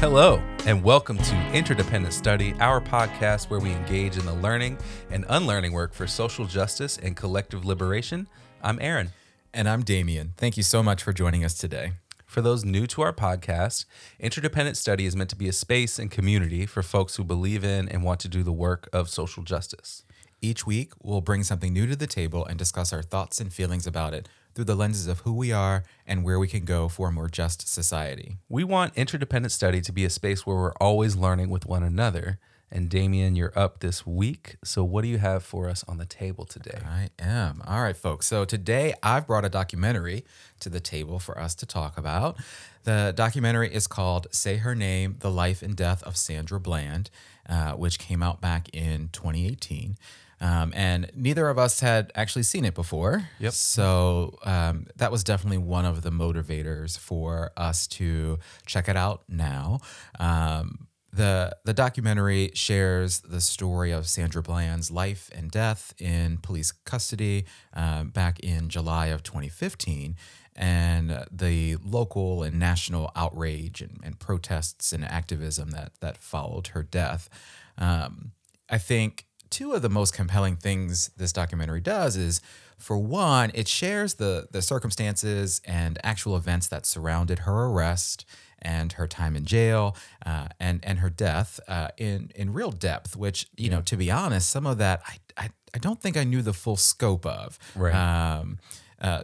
Hello, and welcome to Interdependent Study, our podcast where we engage in the learning and unlearning work for social justice and collective liberation. I'm Aaron. And I'm Damien. Thank you so much for joining us today. For those new to our podcast, Interdependent Study is meant to be a space and community for folks who believe in and want to do the work of social justice. Each week, we'll bring something new to the table and discuss our thoughts and feelings about it through the lenses of who we are and where we can go for a more just society. We want Interdependent Study to be a space where we're always learning with one another. And Damien, you're up this week. So, what do you have for us on the table today? I am. All right, folks. So, today I've brought a documentary to the table for us to talk about. The documentary is called Say Her Name The Life and Death of Sandra Bland, uh, which came out back in 2018. Um, and neither of us had actually seen it before. Yep. So um, that was definitely one of the motivators for us to check it out now. Um, the the documentary shares the story of Sandra Bland's life and death in police custody um, back in July of 2015, and the local and national outrage and, and protests and activism that that followed her death. Um, I think two of the most compelling things this documentary does is for one, it shares the the circumstances and actual events that surrounded her arrest and her time in jail uh, and and her death uh, in in real depth. Which you know, to be honest, some of that I, I I don't think I knew the full scope of. Right. Um, uh,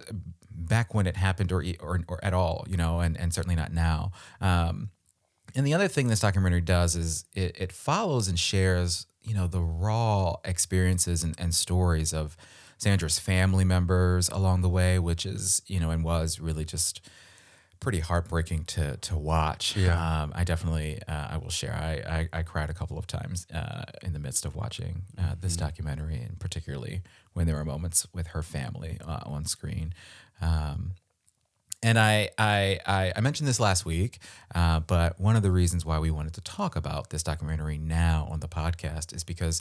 back when it happened, or or or at all, you know, and and certainly not now. Um, and the other thing this documentary does is it, it follows and shares, you know, the raw experiences and, and stories of Sandra's family members along the way, which is, you know, and was really just pretty heartbreaking to to watch. Yeah. Um, I definitely, uh, I will share. I, I, I cried a couple of times uh, in the midst of watching uh, this documentary, and particularly when there were moments with her family uh, on screen. Um, and I, I, I, I mentioned this last week, uh, but one of the reasons why we wanted to talk about this documentary now on the podcast is because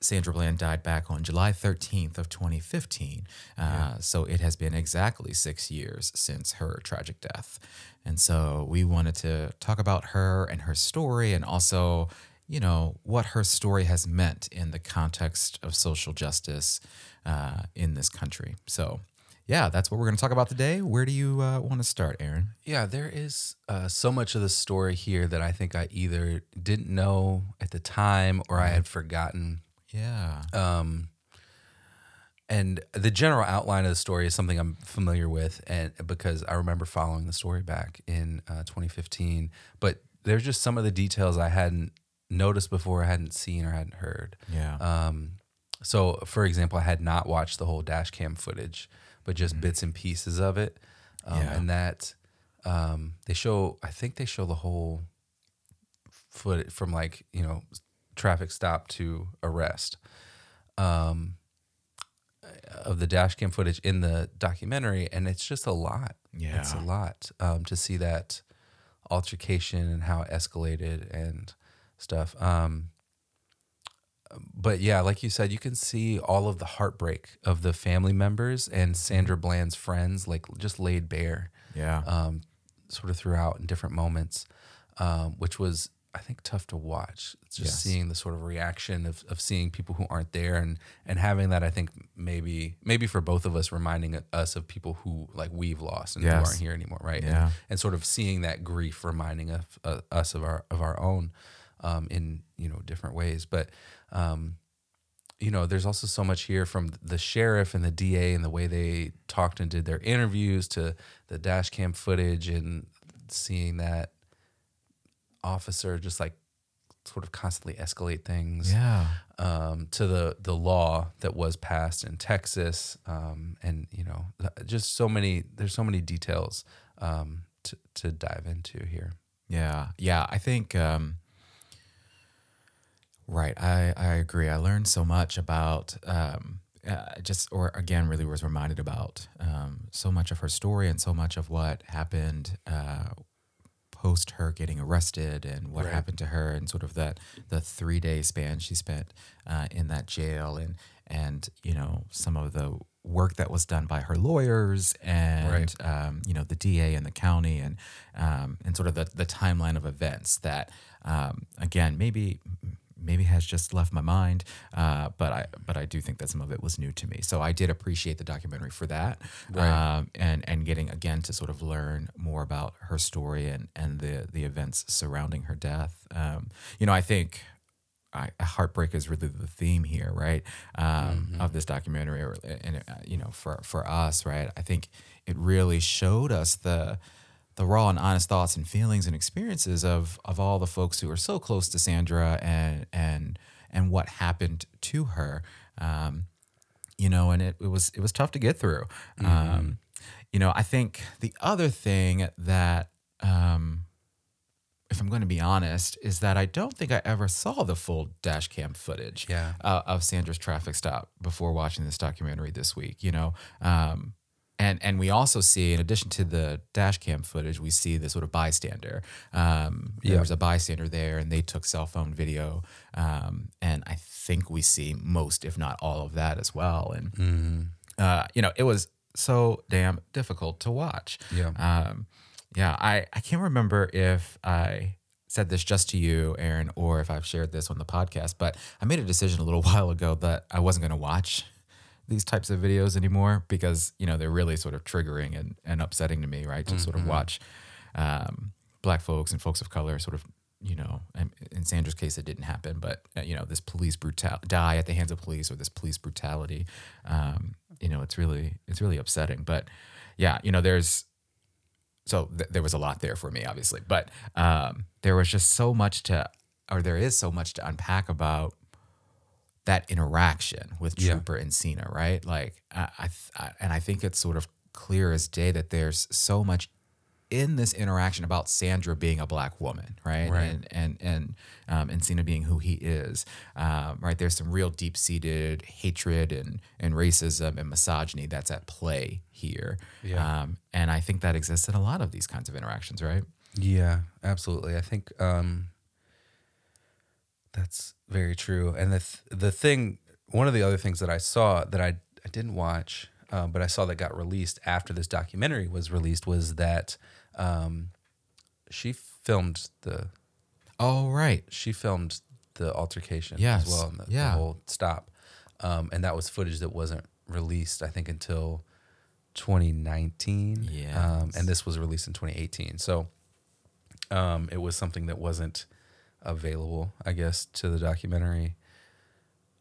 Sandra Bland died back on July 13th of 2015. Uh, So it has been exactly six years since her tragic death. And so we wanted to talk about her and her story and also, you know, what her story has meant in the context of social justice uh, in this country. So yeah, that's what we're going to talk about today. Where do you uh, want to start, Aaron? Yeah, there is uh, so much of the story here that I think I either didn't know at the time or I had forgotten. Yeah. Um, and the general outline of the story is something I'm familiar with, and because I remember following the story back in uh, 2015. But there's just some of the details I hadn't noticed before, I hadn't seen or hadn't heard. yeah. Um, so, for example, I had not watched the whole dash cam footage, but just bits and pieces of it. Um, Yeah. And that um, they show, I think they show the whole foot from like, you know, traffic stop to arrest um, of the dash cam footage in the documentary. And it's just a lot. Yeah. It's a lot um, to see that altercation and how it escalated and stuff. Um, but yeah, like you said, you can see all of the heartbreak of the family members and Sandra Bland's friends, like just laid bare, yeah. um, sort of throughout in different moments, um, which was I think tough to watch. It's just Yes. seeing the sort of reaction of, of seeing people who aren't there and and having that I think maybe maybe for both of us reminding us of people who like we've lost and who aren't here anymore, right? And- Yeah. and, sort of seeing that grief reminding of, uh, us of our of our own um, in you know different ways, but um, you know, there's also so much here from the sheriff and the DA and the way they talked and did their interviews to the dash cam footage and seeing that officer just like sort of constantly escalate things yeah. um, to the the law that was passed in Texas, um, and you know, just so many. There's so many details um, to to dive into here. Yeah. Yeah. I think, um, right. I, I agree. I learned so much about, um, uh, just, or again, really was reminded about um, so much of her story and so much of what happened uh, post her getting arrested and what Right. happened to her and sort of that the three day span she spent uh, in that jail and and you know some of the work that was done by her lawyers and Right. um, you know the DA and the county and um, and sort of the, the timeline of events that um, again maybe maybe has just left my mind uh, but I but I do think that some of it was new to me so I did appreciate the documentary for that Right. um, and and getting again to sort of learn more about her story and and the the events surrounding her death um, you know I think I, heartbreak is really the theme here, right? Um, Of this documentary, or, and uh, you know, for for us, right? I think it really showed us the the raw and honest thoughts and feelings and experiences of of all the folks who are so close to Sandra and and and what happened to her. Um, you know, and it, it was it was tough to get through. Um, you know, I think the other thing that um, if I'm going to be honest, is that I don't think I ever saw the full dash cam footage Yeah. uh, of Sandra's traffic stop before watching this documentary this week. You know, um, and and we also see, in addition to the dash cam footage, we see the sort of bystander. Um, There Yeah. was a bystander there, and they took cell phone video, um, and I think we see most, if not all, of that as well. And Mm-hmm. uh, you know, it was so damn difficult to watch. Yeah. Um, yeah, I, I can't remember if I said this just to you, Aaron, or if I've shared this on the podcast, but I made a decision a little while ago that I wasn't going to watch these types of videos anymore because, you know, they're really sort of triggering and, and upsetting to me, right? To sort of watch um, black folks and folks of color sort of, you know, and in Sandra's case, it didn't happen, but, uh, you know, this police brutal die at the hands of police or this police brutality, um, you know, it's really, it's really upsetting. But yeah, you know, there's, so th- there was a lot there for me, obviously, but um, there was just so much to, or there is so much to unpack about that interaction with Yeah. Trooper Encinia, right? Like, I, I, I, and I think it's sort of clear as day that there's so much in this interaction about Sandra being a black woman, right? Right. And and and um, and Encinia being who he is, um, right? There's some real deep seated hatred and and racism and misogyny that's at play here. Yeah. Um, and I think that exists in a lot of these kinds of interactions, right? Yeah, absolutely. I think um, that's very true. And the th- the thing, one of the other things that I saw that I I didn't watch, um, but I saw that got released after this documentary was released was that um, she filmed the Oh, right. she filmed the altercation Yes. as well, and the, the whole stop, um, and that was footage that wasn't released. I think until 2019. Um, and this was released in 2018. So um, it was something that wasn't available, I guess, to the documentary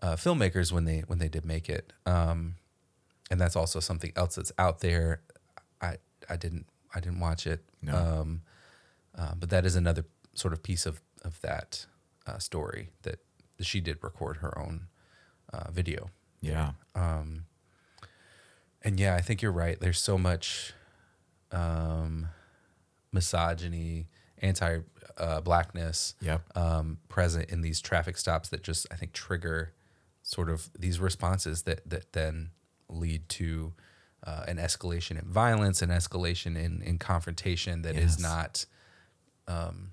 uh, filmmakers when they when they did make it. Um, and that's also something else that's out there. I I didn't I didn't watch it. No. Um, uh, but that is another sort of piece of of that uh, story that she did record her own uh, video. Yeah. Um, and yeah, I think you're right. There's so much um, misogyny, anti uh, blackness Yep. um, present in these traffic stops that just I think trigger sort of these responses that that then lead to uh, an escalation in violence, an escalation in in confrontation that is Yes. not um,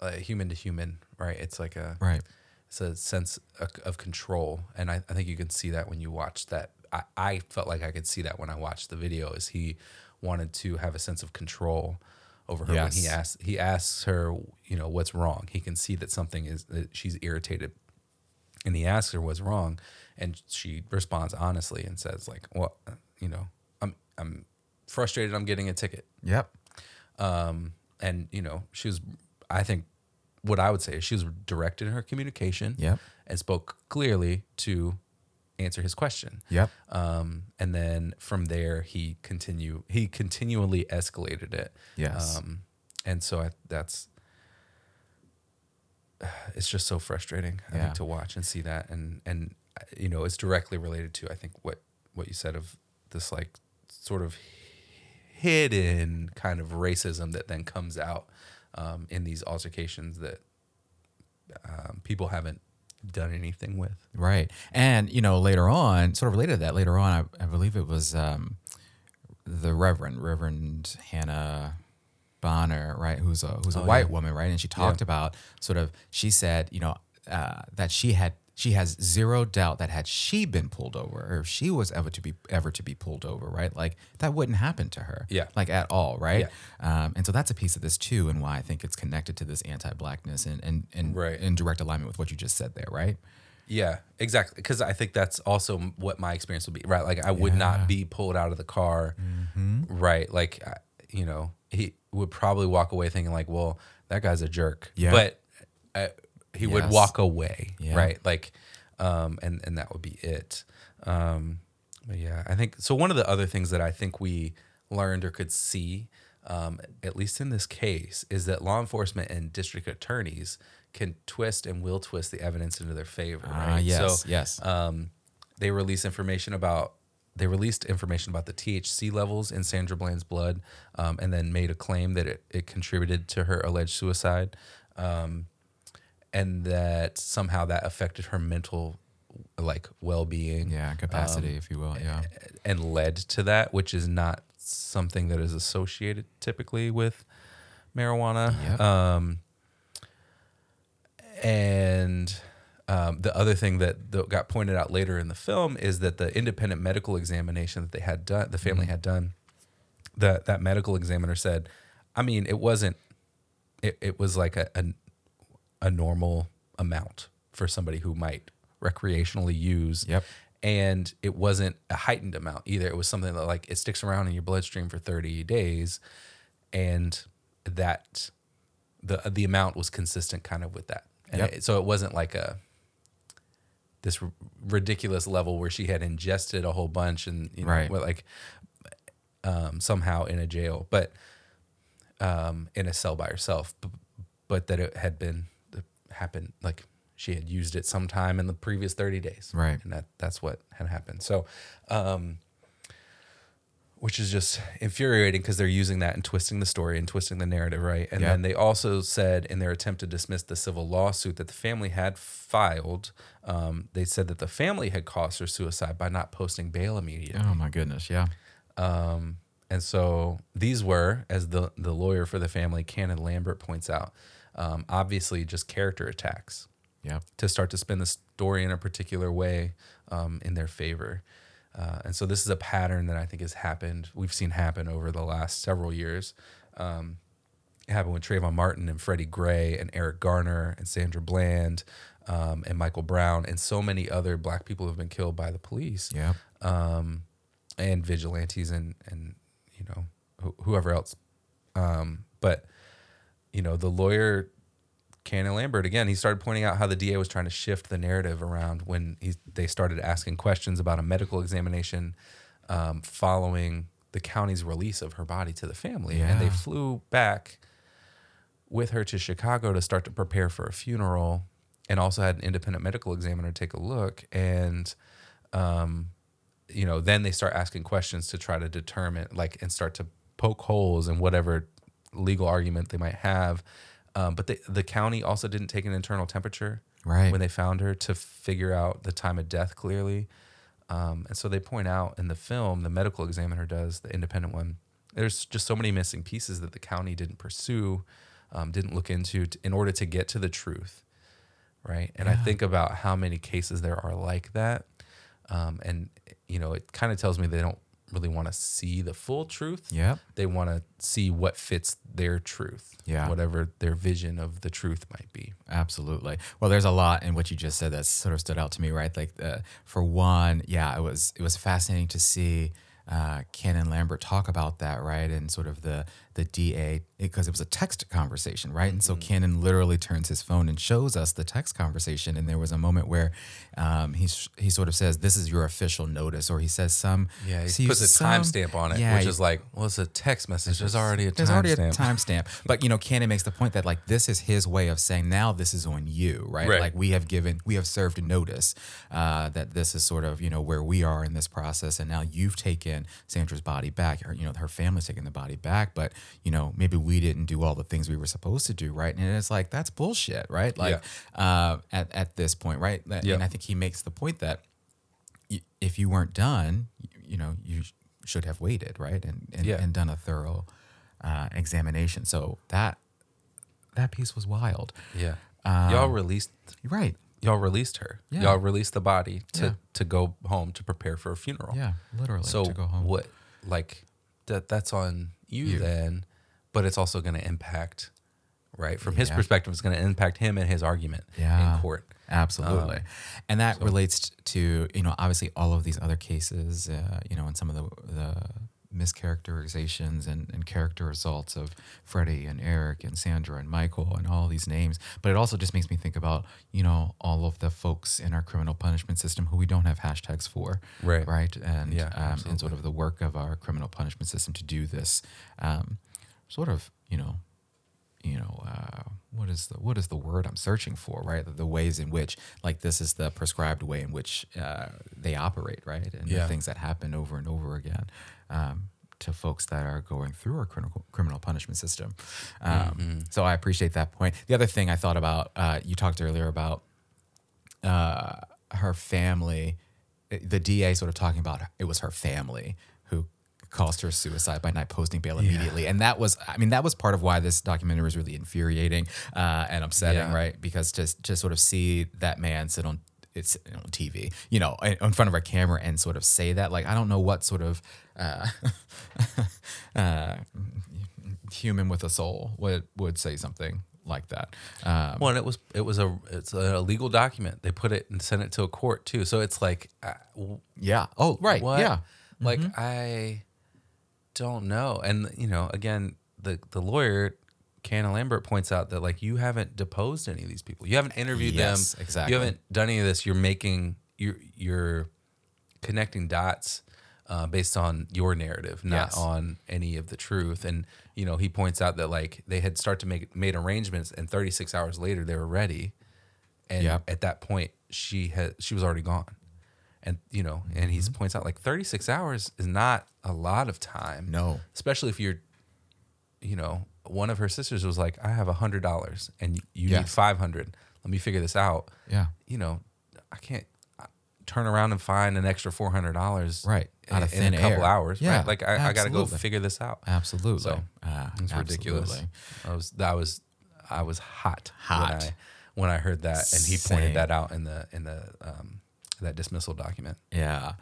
uh, human to human, right? It's like a Right. it's a sense of, of control and I, I think you can see that when you watch that I, I felt like i could see that when i watched the video is he wanted to have a sense of control over her when he asks he asks her you know what's wrong. He can see that something is that she's irritated. And he asks her what's wrong. And she responds honestly and says like well you know i'm i'm frustrated i'm getting a ticket. Yep. um, and you know she was i think what i would say is she was direct in her communication Yep. and spoke clearly to answer his question Yep. um, and then from there he continue he continually escalated it Yes. um, and so I, that's it's just so frustrating I Yeah. think to watch and see that and and you know it's directly related to I think what what you said of this like sort of hidden kind of racism that then comes out um, in these altercations that um, people haven't done anything with. Right. And, you know, later on, sort of related to that, later on, I, I believe it was um, the Reverend, Reverend Hannah Bonner, right, who's a who's a Oh, white yeah. woman, right? And she talked about sort of she said, you know, uh, that she had she has zero doubt that had she been pulled over or if she was ever to be ever to be pulled over, right? Like that wouldn't happen to her. Yeah. Like at all, right? Um, and so that's a piece of this too, and why I think it's connected to this anti-blackness and and, and Right. in direct alignment with what you just said there, right? Yeah, exactly. Because I think that's also what my experience would be. Right, like I would not be pulled out of the car. Mm-hmm. Right, like you know, he would probably walk away thinking like, "Well, that guy's a jerk." Yeah. but uh, he would walk away. Yeah. Right, like, um, and and that would be it. Um, but yeah, I think so. One of the other things that I think we learned or could see, um, at least in this case, is that law enforcement and district attorneys can twist and will twist the evidence into their favor. Ah, Right. yes, so, yes. um, they release information about they released information about the THC levels in Sandra Bland's blood, um, and then made a claim that it, it contributed to her alleged suicide, um, and that somehow that affected her mental like well being. yeah, capacity, Um, if you will. Yeah. and led to that, which is not something that is associated typically with marijuana. Yep. Um, and um, the other thing that, that got pointed out later in the film is that the independent medical examination that they had done, the family had done, that that medical examiner said, I mean, it wasn't, it, it was like a, a a normal amount for somebody who might recreationally use. Yep. And it wasn't a heightened amount either. It was something that like it sticks around in your bloodstream for 30 days and that the the amount was consistent kind of with that. And Yep. it- so it wasn't like a this r- ridiculous level where she had ingested a whole bunch and you know Right. like um, somehow in a jail, but um, in a cell by herself, but that it had been happened like she had used it sometime in the previous 30 days. Right. And that that's what had happened. So, um, which is just infuriating because they're using that and twisting the story and twisting the narrative, right? And Yeah. then they also said in their attempt to dismiss the civil lawsuit that the family had filed, um, they said that the family had caused her suicide by not posting bail immediately. Oh my goodness. Yeah. Um, and so these were, as the the lawyer for the family, Cannon Lambert points out, um, obviously just character attacks Yep. to start to spin the story in a particular way um, in their favor. Uh, and so this is a pattern that I think has happened. We've seen happen over the last several years. Um, it happened with Trayvon Martin and Freddie Gray and Eric Garner and Sandra Bland um, and Michael Brown and so many other black people who have been killed by the police Yep. um, and vigilantes and and you know wh- whoever else. Um, but you know the lawyer Cannon Lambert again, he started pointing out how the DA was trying to shift the narrative around when he, they started asking questions about a medical examination um, following the county's release of her body to the family, and they flew back with her to Chicago to start to prepare for a funeral, and also had an independent medical examiner take a look. And um, you know, then they start asking questions to try to determine, like, and start to poke holes in whatever legal argument they might have. Um, but they, the county also didn't take an internal temperature Right. when they found her to figure out the time of death clearly. Um, and so they point out in the film, the medical examiner does, the independent one, there's just so many missing pieces that the county didn't pursue, um, didn't look into t- in order to get to the truth. Right. And I think about how many cases there are like that. Um, and, you know, it kind of tells me they don't really want to see the full truth. Yeah. They want to see what fits their truth, Yeah. whatever their vision of the truth might be. Absolutely. Well, there's a lot in what you just said that sort of stood out to me, right? Like, uh, for one, yeah, it was it was fascinating to see uh, Cannon Lambert talk about that, right? And sort of the the DA because it was a text conversation, right? And so Mm-hmm. Cannon literally turns his phone and shows us the text conversation. And there was a moment where um, he's he sort of says, "This is your official notice," or he says some Yeah, he puts a timestamp on it, Yeah, which he- is like, well, it's a text message. There's already a there's already a timestamp. timestamp. But you know, Cannon makes the point that like this is his way of saying now this is on you, right? Right. Like we have given, we have served notice uh, that this is sort of you know where we are in this process, and now you've taken Sandra's body back, or you know her family's taking the body back, but you know maybe we didn't do all the things we were supposed to do, right? And it's like that's bullshit, right? Like uh, at at this point, right? That- Yeah. And I think he makes the point that y- if you weren't done, you, you know, you sh- should have waited, right, and and, Yeah. and done a thorough uh, examination. So that that piece was wild. Yeah. Um, Y'all released right. y'all released her. Yeah. Y'all released the body to Yeah. to go home to prepare for a funeral. Yeah, literally So to go home. what like that that's on you, You. then, but it's also going to impact right from his Yeah. perspective it's going to impact him and his argument Yeah. in court. Absolutely, Um, and that relates to you know obviously all of these other cases, uh, you know, and some of the the mischaracterizations and, and character results of Freddie and Eric and Sandra and Michael and all these names. But it also just makes me think about you know all of the folks in our criminal punishment system who we don't have hashtags for, Right. Right, and Yeah, um, and sort of the work of our criminal punishment system to do this, um, sort of you know you know uh, what is the what is the word I'm searching for right? The, the ways in which like this is the prescribed way in which uh, they operate right? And Yeah. the things that happen over and over again um, to folks that are going through our criminal criminal punishment system. Um, so I appreciate that point. The other thing I thought about uh, you talked earlier about uh, her family, the DA sort of talking about it was her family caused her suicide by not posting bail immediately. And that was, I mean, that was part of why this documentary was really infuriating uh, and upsetting, Yeah. right? Because to, to sort of see that man sit on it's on TV, you know, in front of a camera and sort of say that, like, I don't know what sort of uh, uh, human with a soul would would say something like that. Um, Well, and it was it was a it's a legal document. They put it and sent it to a court too. So it's like uh, yeah. Oh, right. what? Yeah. Like I don't know. And you know, again, the the lawyer Cannon Lambert points out that like you haven't deposed any of these people. You haven't interviewed Yes, them. exactly. You haven't done any of this. You're making you're you're connecting dots uh, based on your narrative, not Yes. on any of the truth. And you know, he points out that like they had started to make made arrangements, and 36 hours later they were ready. And Yep. at that point, she had she was already gone. And you know, and he Mm-hmm. points out like 36 hours is not a lot of time. No. especially if you're, you know, one of her sisters was like, "I have a hundred dollars, and you need Yes. 500. Let me figure this out." Yeah. You know, I can't turn around and find an extra four hundred dollars Right. Out of in thin a couple air. hours. Yeah, right? Like I, I got to go figure this out. Absolutely. So, uh, It's ridiculous. I was that was I was hot, Hot. when I when I heard that, and he pointed that out in the in the um, that dismissal document. Yeah.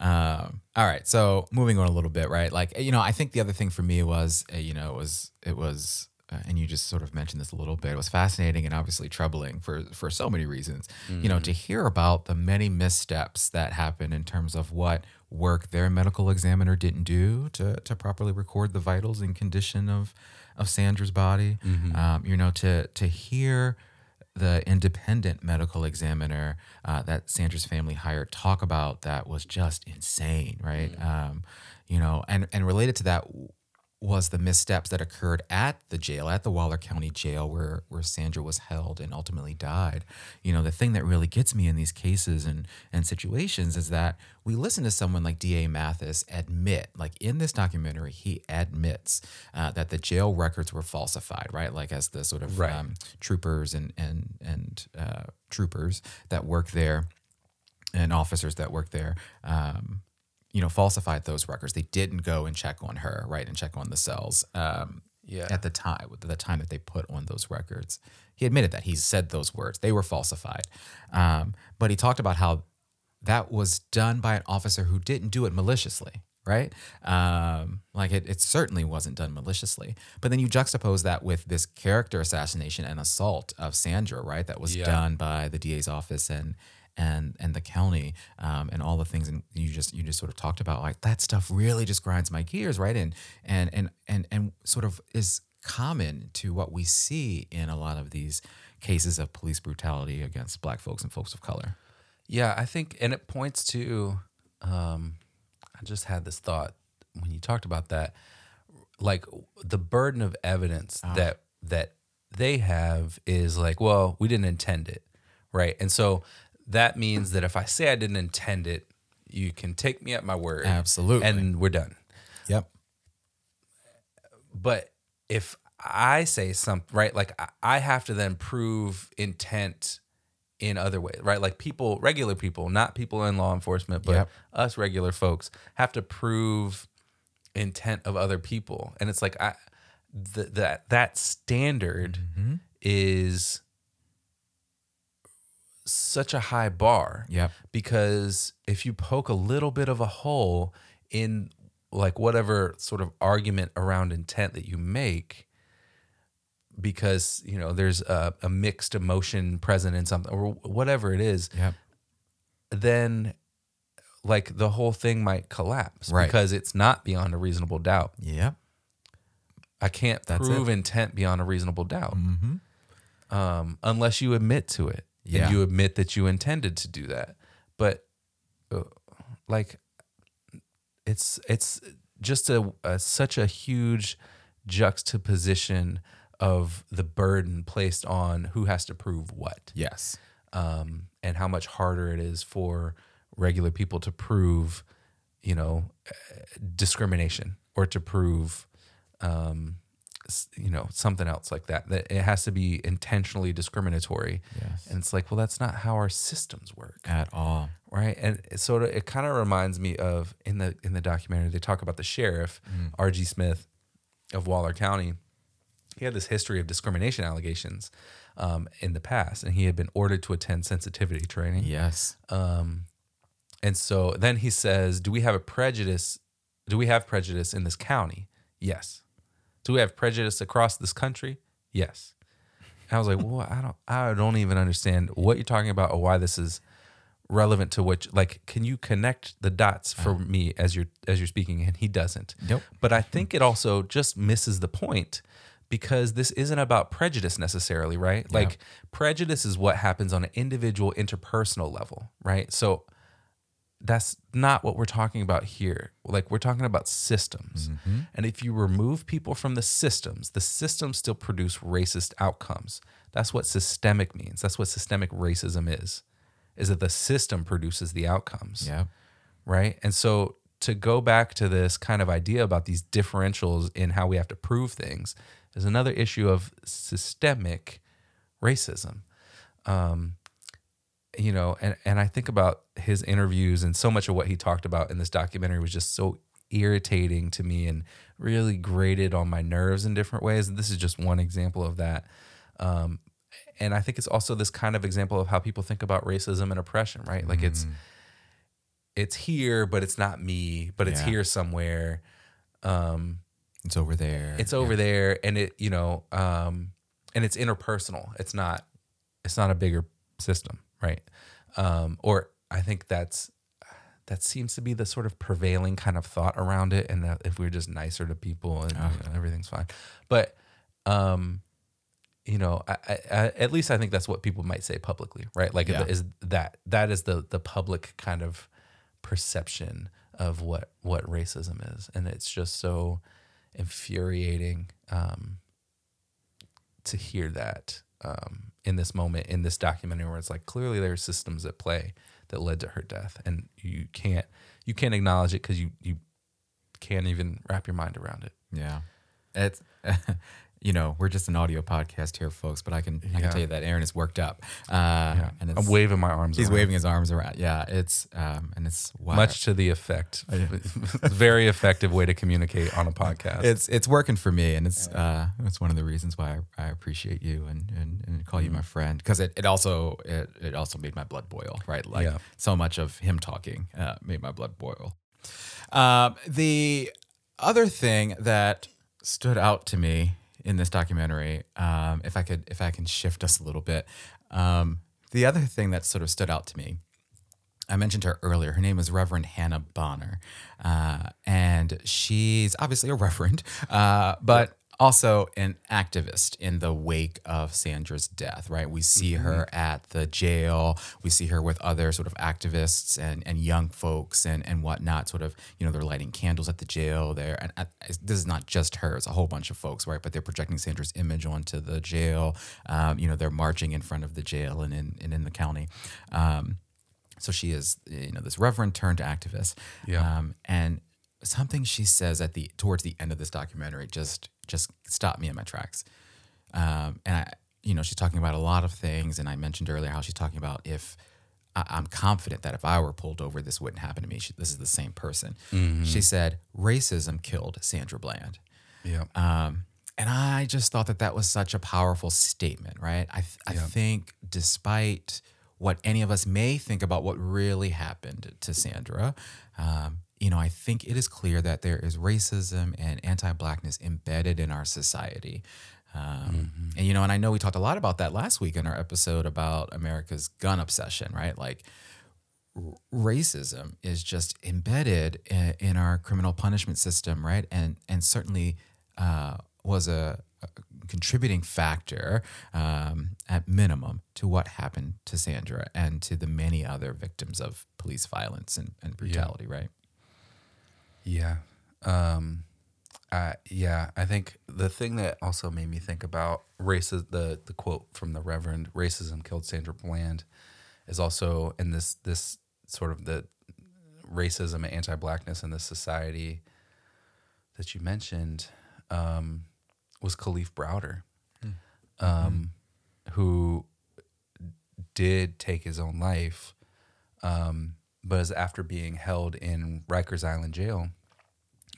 Um, all right. So moving on a little bit, right? Like, you know, I think the other thing for me was, uh, you know, it was, it was, uh, and you just sort of mentioned this a little bit. It was fascinating and obviously troubling for for so many reasons. You know, to hear about the many missteps that happened in terms of what work their medical examiner didn't do to to properly record the vitals and condition of of Sandra's body. Um, you know, to to hear the independent medical examiner uh, that Sandra's family hired talk about that was just insane, right? Um, you know, and and related to that was the missteps that occurred at the jail, at the Waller County Jail, where where Sandra was held and ultimately died. You know, the thing that really gets me in these cases and and situations is that we listen to someone like D.A. Mathis admit, like in this documentary, he admits uh, that the jail records were falsified, right? Like as the sort of Right. um, troopers and and and uh, troopers that work there and officers that work there um, you know falsified those records. They didn't go and check on her right and check on the cells um, Yeah. at the time the time that they put on those records. He admitted that. He said those words. They were falsified. Um, but he talked about how that was done by an officer who didn't do it maliciously right? Um, like it, it certainly wasn't done maliciously. But then you juxtapose that with this character assassination and assault of sandra right that was Yeah. done by the da's office and and and the county um, and all the things and you just you just sort of talked about like that stuff really just grinds my gears right and and and and and sort of is common to what we see in a lot of these cases of police brutality against black folks and folks of color Yeah, I think, and it points to. Um, I just had this thought when you talked about that, like the burden of evidence that that they have is like, well, we didn't intend it, right? And so that means that if I say I didn't intend it, you can take me at my word, Absolutely. and we're done. yep But if I say something, right, like I- have to then prove intent in other ways, right? Like people, regular people, not people in law enforcement, but Yep. us regular folks have to prove intent of other people. And it's like, I, th- that, that standard Mm-hmm. is such a high bar. Yep. Because if you poke a little bit of a hole in like whatever sort of argument around intent that you make, because you know there's a, a mixed emotion present in something or whatever it is, Yep. then like the whole thing might collapse Right. because it's not beyond a reasonable doubt. Yep. I can't That's prove it. intent beyond a reasonable doubt Mm-hmm. um, unless you admit to it Yeah. and you admit that you intended to do that. But uh, like, it's it's just a, a such a huge juxtaposition of the burden placed on who has to prove what, Yes. um, and how much harder it is for regular people to prove, you know, discrimination or to prove um, you know something else like that that it has to be intentionally discriminatory Yes. and it's like well that's not how our systems work At all. right and of it kind of reminds me of in the in the documentary they talk about the sheriff rg smith of waller county he had this history of discrimination allegations um, in the past and he had been ordered to attend sensitivity training Yes. um, and so then he says, "Do we have a prejudice? Do we have prejudice in this county? Yes. Do we have prejudice across this country? Yes." And I was like, "Well, I don't, I don't even understand what you're talking about or why this is relevant to which. Like, can you connect the dots for uh-huh. me as you're as you're speaking?" And he doesn't. Nope. But I think it also just misses the point because this isn't about prejudice necessarily, right? Like prejudice is what happens on an individual interpersonal level, right? So that's not what we're talking about here. Like we're talking about systems. And if you remove people from the systems, the systems still produce racist outcomes. That's what systemic means. That's what systemic racism is. Is that the system produces the outcomes Yeah. right? And so to go back to this kind of idea about these differentials in how we have to prove things is another issue of systemic racism. Um, you know, and and I think about his interviews and so much of what he talked about in this documentary was just so irritating to me and really grated on my nerves in different ways. And this is just one example of that. Um, and I think it's also this kind of example of how people think about racism and oppression, right? Like it's it's here, but it's not me, but it's Yeah. here somewhere. Um, It's over there. it's over there, and it you know, um, and it's interpersonal. It's not it's not a bigger system, right? Um, or I think that's that seems to be the sort of prevailing kind of thought around it, and that if we're just nicer to people and you know, everything's fine, but um, you know, I, I, I, at least I think that's what people might say publicly, right? Like, Yeah. is that that is the the public kind of perception of what what racism is, and it's just so infuriating um, to hear that um, in this moment in this documentary where it's like clearly there are systems at play that led to her death, and you can't you can't acknowledge it because you you can't even wrap your mind around it. Yeah. It's you know, we're just an audio podcast here, folks, but I can I Yeah. can tell you that Aaron is worked up. Uh and it's I'm waving my arms. he's around. waving his arms around. Yeah, it's um and it's wild. much to the effect. Very effective way to communicate on a podcast. it's it's working for me and it's uh it's one of the reasons why I, I appreciate you and and, and call you Mm-hmm. my friend because it, it also it, it also made my blood boil right like Yeah. so much of him talking uh, made my blood boil um, the other thing that stood out to me in this documentary um, if I could if I can shift us a little bit um, the other thing that sort of stood out to me I mentioned her earlier. Her name is Reverend Hannah Bonner. Uh, and she's obviously a reverend, uh, but also an activist in the wake of Sandra's death, right? We see her at the jail. We see her with other sort of activists and, and young folks and, and whatnot, sort of, you know, they're lighting candles at the jail there. And uh, this is not just her, it's a whole bunch of folks, right? But they're projecting Sandra's image onto the jail. Um, you know, they're marching in front of the jail and in, and in the county. Um, so she is, you know, this reverend turned activist. Yeah. Um, and something she says at the towards the end of this documentary just just stopped me in my tracks. Um, and I, you know, she's talking about a lot of things, and I mentioned earlier how she's talking about if I, I'm confident that if I were pulled over, this wouldn't happen to me. She, this is the same person. She said racism killed Sandra Bland. yeah. Um, and I just thought that that was such a powerful statement, right? I, th- I think despite what any of us may think about what really happened to Sandra, um, you know, I think it is clear that there is racism and anti-blackness embedded in our society. Um, And you know, and I know we talked a lot about that last week in our episode about America's gun obsession, right? Like r- racism is just embedded in, in our criminal punishment system, right? And and certainly uh, was a, a contributing factor um, at minimum to what happened to Sandra and to the many other victims of police violence and, and brutality, right? Yeah. Um, I, yeah, I think the thing that also made me think about races, the the quote from the Reverend, "Racism killed Sandra Bland," is also in this this sort of the racism and anti-blackness in this society that you mentioned um, was Kalief Browder, um, who did take his own life, um, but is after being held in Rikers Island jail,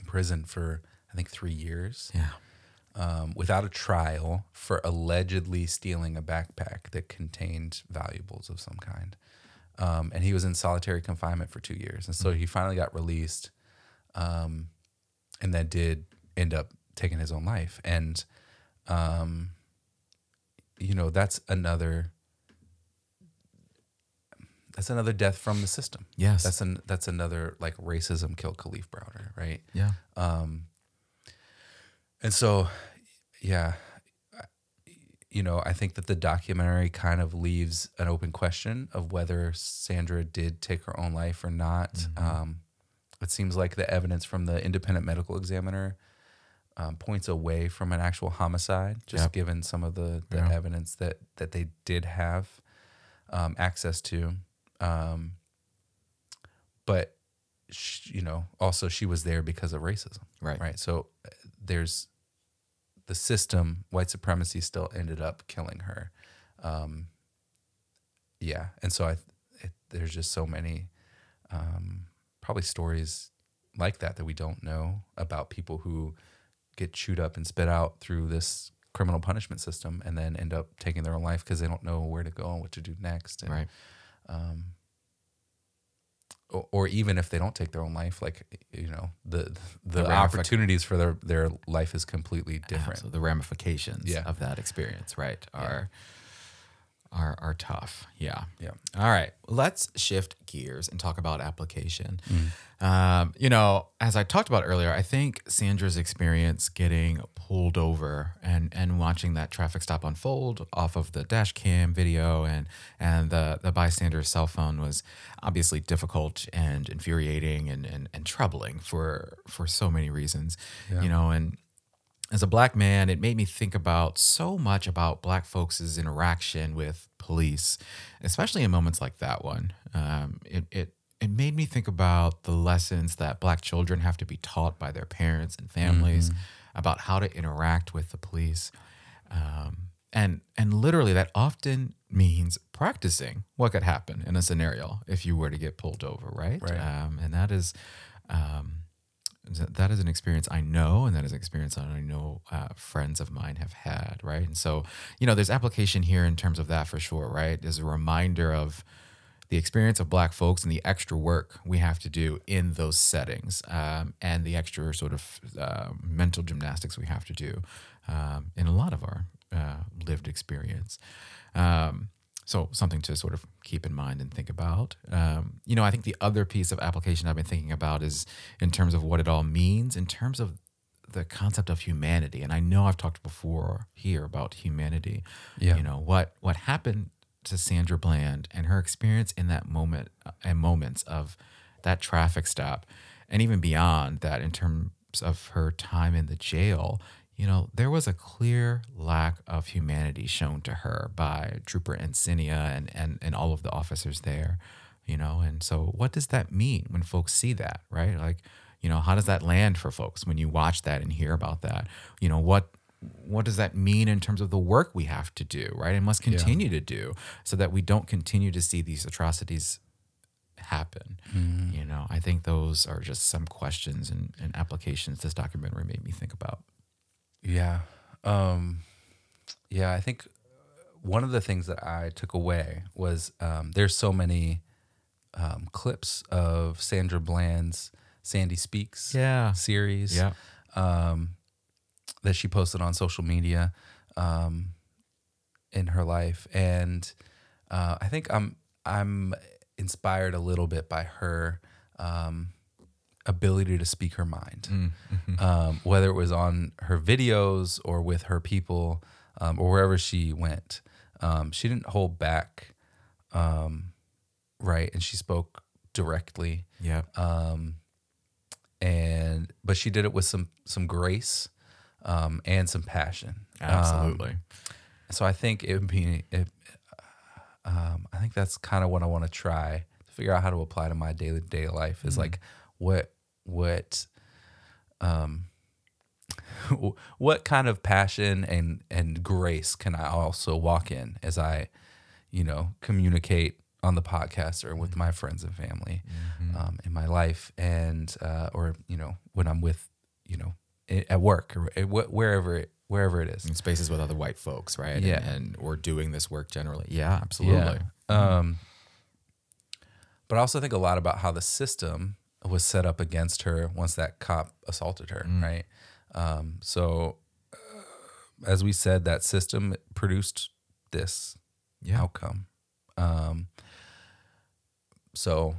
prison for I think three years, Yeah. um, without a trial for allegedly stealing a backpack that contained valuables of some kind. Um, and he was in solitary confinement for two years, and so he finally got released, um, and then did end up taking his own life. And um, you know that's another that's another death from the system. Yes. That's an that's another like racism killed Kalief Browder, right? yeah. Um, and so, yeah, you know, I think that the documentary kind of leaves an open question of whether Sandra did take her own life or not. Um, it seems like the evidence from the independent medical examiner um, points away from an actual homicide, just Yep. given some of the, the Yeah. evidence that that they did have um, access to. Um, but sh- you know, also she was there because of racism Right. right? So uh, there's the system, white supremacy still ended up killing her. Um, yeah, and so I, it, there's just so many, um, probably stories like that that we don't know about people who get chewed up and spit out through this criminal punishment system and then end up taking their own life because they don't know where to go and what to do next. And, Right. Um, or, or even if they don't take their own life, like you know, the the, ramific- opportunities for their their life is completely different. So the ramifications Yeah. of that experience, right, are are are tough. Yeah. Yeah. All right. Let's shift gears and talk about application. Mm. Um, you know, as I talked about earlier, I think Sandra's experience getting pulled over and and watching that traffic stop unfold off of the dash cam video and and the the bystander's cell phone was obviously difficult and infuriating and and, and troubling for for so many reasons. You know, and as a black man, it made me think about so much about black folks' interaction with police, especially in moments like that one. Um, it, it it made me think about the lessons that black children have to be taught by their parents and families about how to interact with the police. Um, and and literally that often means practicing what could happen in a scenario if you were to get pulled over, right? Right. Um, and that is um, that is an experience I know, and that is an experience I know uh, friends of mine have had, right? And so, you know, there's application here in terms of that for sure, right? There's a reminder of the experience of Black folks and the extra work we have to do in those settings, um, and the extra sort of uh, mental gymnastics we have to do um, in a lot of our uh, lived experience. Um, so something to sort of keep in mind and think about. Um, you know, I think the other piece of application I've been thinking about is in terms of what it all means, in terms of the concept of humanity. And I know I've talked before here about humanity. Yeah. You know what what happened to Sandra Bland and her experience in that moment uh, and moments of that traffic stop, and even beyond that, in terms of her time in the jail. You know, there was a clear lack of humanity shown to her by Trooper Encinia and, and, and all of the officers there, you know. And so, what does that mean when folks see that, right? Like, you know, how does that land for folks when you watch that and hear about that? You know, what what does that mean in terms of the work we have to do, right? And must continue to do so that we don't continue to see these atrocities happen. Mm-hmm. You know, I think those are just some questions and, and applications this documentary made me think about. Yeah. Um, yeah, I think one of the things that I took away was um, there's so many um, clips of Sandra Bland's Sandy Speaks Yeah. series Yeah. um, that she posted on social media um, in her life, and uh, I think I'm I'm inspired a little bit by her um, ability to speak her mind, um, whether it was on her videos or with her people um, or wherever she went. Um, she didn't hold back, um, right, and she spoke directly Yeah. um, and but she did it with some some grace um, and some passion. Absolutely. So I think it would be. It, um, I think that's kind of what I want to try to figure out how to apply to my daily to day life. Is like what what um what kind of passion and and grace can I also walk in as I you know communicate on the podcast or with my friends and family um, in my life and uh, or you know when I'm with you know at work or wherever it, wherever it is. In spaces with other white folks, right? Yeah. And, and or doing this work generally. Yeah, absolutely. Yeah. Um, but I also think a lot about how the system was set up against her once that cop assaulted her, right? Um, so, uh, as we said, that system produced this Yeah. outcome. Um, so,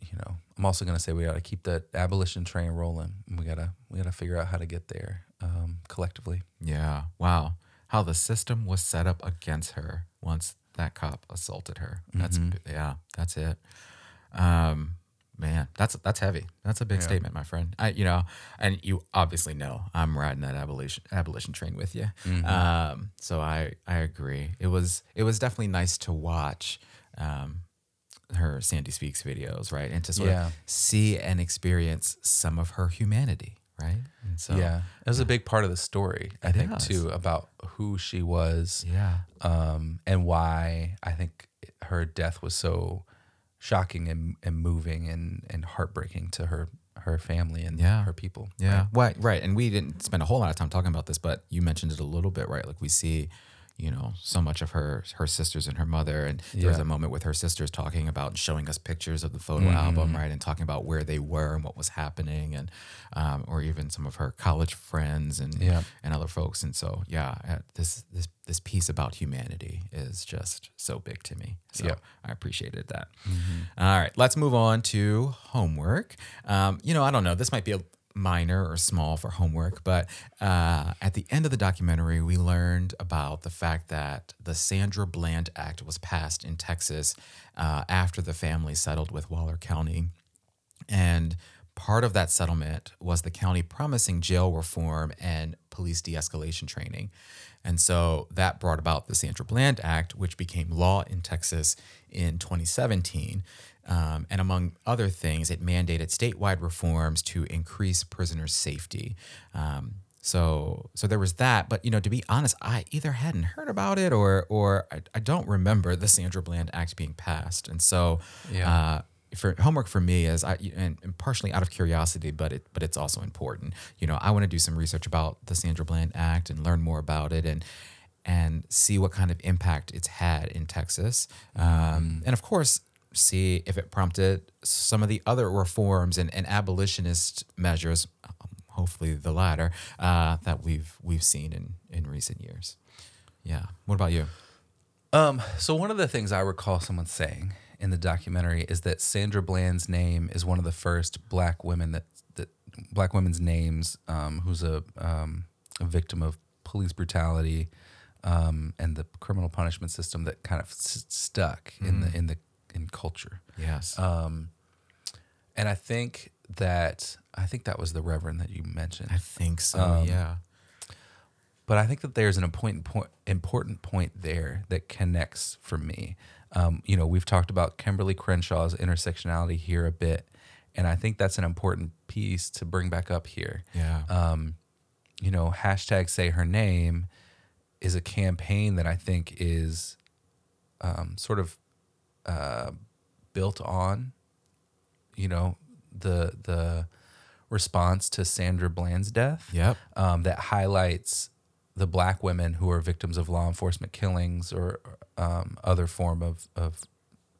you know, I'm also going to say we got to keep the abolition train rolling. We gotta we gotta figure out how to get there um, collectively. Yeah. Wow. How the system was set up against her once that cop assaulted her. That's Mm-hmm. yeah, that's it. Um man, that's that's heavy. That's a big Yeah. statement, my friend. I you know, and you obviously know I'm riding that abolition abolition train with you. Mm-hmm. Um so I I agree. It was it was definitely nice to watch um her Sandy Speaks videos, right? And to sort Yeah. of see and experience some of her humanity, right? And so yeah, it was a big part of the story. I It think is. too about who she was. yeah. um, and why I think her death was so shocking and, and moving and, and heartbreaking to her her family and Yeah. her people. Yeah. Right. Right. And we didn't spend a whole lot of time talking about this, but you mentioned it a little bit, right? Like we see, you know, so much of her her sisters and her mother. And there was Yeah. a moment with her sisters talking about showing us pictures of the photo album, right? And talking about where they were and what was happening and um, or even some of her college friends and Yeah. and other folks. And so yeah, uh, this this this piece about humanity is just so big to me. So Yeah. I appreciated that. All right, let's move on to homework. Um, you know, I don't know. This might be a minor or small for homework, but uh, at the end of the documentary, we learned about the fact that the Sandra Bland Act was passed in Texas uh, after the family settled with Waller County. And part of that settlement was the county promising jail reform and police de escalation training. And so that brought about the Sandra Bland Act, which became law in Texas in 2017. Um, and among other things, it mandated statewide reforms to increase prisoners' safety. Um, so, so there was that. But you know, to be honest, I either hadn't heard about it or, or I, I don't remember the Sandra Bland Act being passed. And so, Yeah. uh, for homework for me is I and, and partially out of curiosity, but it but it's also important. You know, I want to do some research about the Sandra Bland Act and learn more about it and and see what kind of impact it's had in Texas, um, and of course see if it prompted some of the other reforms and, and abolitionist measures, um, hopefully the latter, uh, that we've we've seen in in recent years. Yeah. What about you? Um, so one of the things I recall someone saying in the documentary is that Sandra Bland's name is one of the first black women that that black women's names um, who's a, um, a victim of police brutality um, and the criminal punishment system that kind of s- stuck in the in the in culture. Yes. Um, and I think that I think that was the Reverend that you mentioned. I think so. um, yeah. But I think that there's an important point, important point there that connects for me. Um, you know, we've talked about Kimberly Crenshaw's intersectionality here a bit, and I think that's an important piece to bring back up here. Yeah. Um, you know, hashtag say her name is a campaign that I think is um, sort of uh, built on, you know, the the response to Sandra Bland's death Yep. um, that highlights the black women who are victims of law enforcement killings or um, other form of, of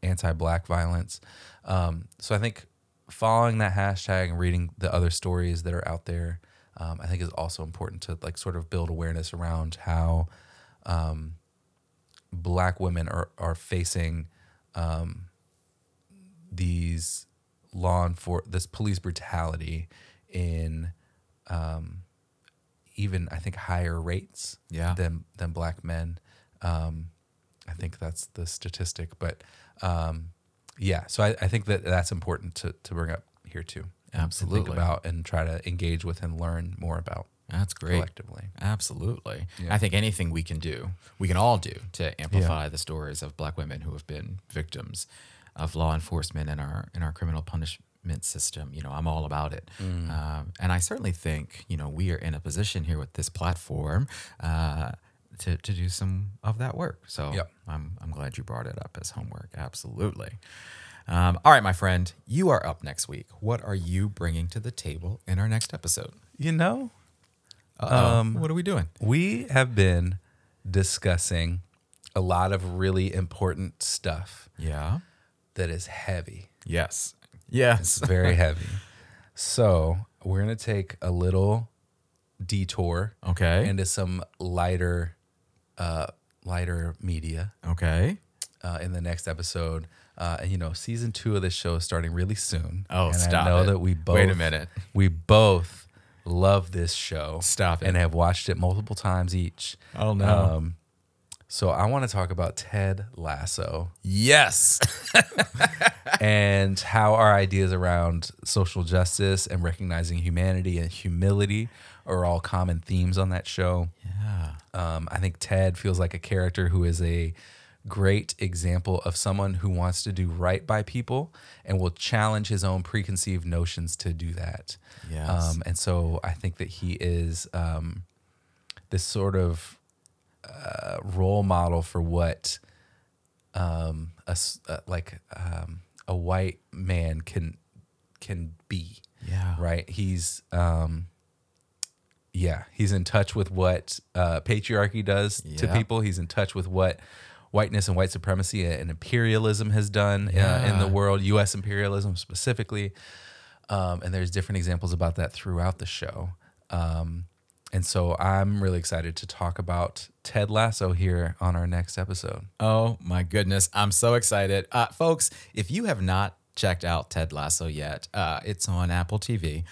anti-black violence. Um, so I think following that hashtag and reading the other stories that are out there, um, I think is also important to like sort of build awareness around how um, black women are are facing um, these law enforcement, this police brutality in um, even I think higher rates Yeah. than than black men. Um, I think that's the statistic, but um, yeah. So I, I think that that's important to to bring up here too. and think Absolutely. about and try to engage with and learn more about That's great. collectively. Absolutely. Yeah. I think anything we can do, we can all do to amplify the stories of black women who have been victims of law enforcement and our in our criminal punishment system. You know, I'm all about it. Mm. Um, and I certainly think, you know, we are in a position here with this platform uh, to, to do some of that work. So Yep. I'm, I'm glad you brought it up as homework. Absolutely. Um, all right, my friend, you are up next week. What are you bringing to the table in our next episode? You know. Um, what are we doing? we have been discussing a lot of really important stuff Yeah. that is heavy. Yes. Yes. very heavy. So we're gonna take a little detour Okay. into some lighter, uh, lighter media okay. uh, in the next episode. Uh, and you know, season two of this show is starting really soon. Oh, and stop I know it. that we both Wait a minute. We both love this show. Stop it. And have watched it multiple times each. Oh, no. Um, so I want to talk about Ted Lasso Yes. and how our ideas around social justice and recognizing humanity and humility are all common themes on that show. yeah. Um, I think Ted feels like a character who is a great example of someone who wants to do right by people and will challenge his own preconceived notions to do that. Yes. Um, and so I think that he is um, this sort of uh, role model for what um, a uh, like um, a white man can can be Yeah. right? He's um yeah, he's in touch with what uh patriarchy does to people. He's in touch with what whiteness and white supremacy and imperialism has done uh, in the world, US imperialism specifically. Um and there's different examples about that throughout the show. Um and so I'm really excited to talk about Ted Lasso here on our next episode. Oh my goodness. I'm so excited. Uh, folks, if you have not checked out Ted Lasso yet, uh, it's on Apple TV.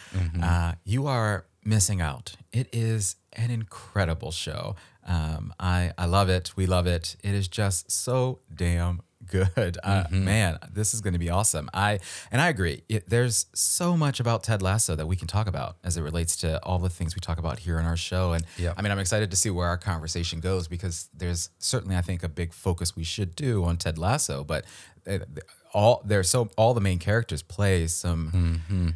Uh, you are missing out. It is an incredible show. Um, I, I love it. We love it. It is just so damn good. Uh, Man, this is going to be awesome. I and I agree. It, there's so much about Ted Lasso that we can talk about as it relates to all the things we talk about here on our show. And Yeah. I mean, I'm excited to see where our conversation goes because there's certainly, I think, a big focus we should do on Ted Lasso. But uh, all there's so all the main characters play some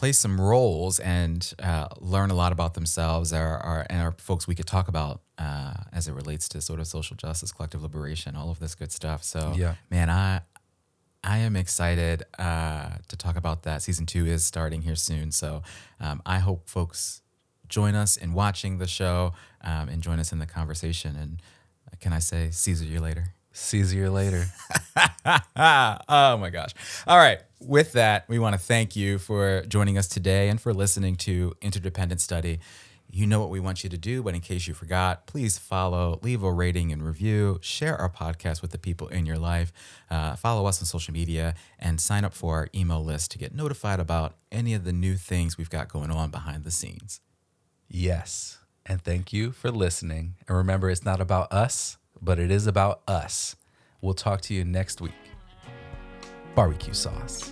play some roles and uh, learn a lot about themselves are, are, and are folks we could talk about uh, as it relates to sort of social justice, collective liberation, all of this good stuff. So, Yeah. man, I I am excited uh, to talk about that. Season two is starting here soon, so um, I hope folks join us in watching the show um, and join us in the conversation. And uh, can I say, Caesar you later? See you later. oh my gosh. All right. With that, we want to thank you for joining us today and for listening to Interdependent Study. You know what we want you to do, but in case you forgot, please follow, leave a rating and review, share our podcast with the people in your life, uh, follow us on social media, and sign up for our email list to get notified about any of the new things we've got going on behind the scenes. Yes. And thank you for listening. And remember, it's not about us, but it is about us. We'll talk to you next week barbecue sauce.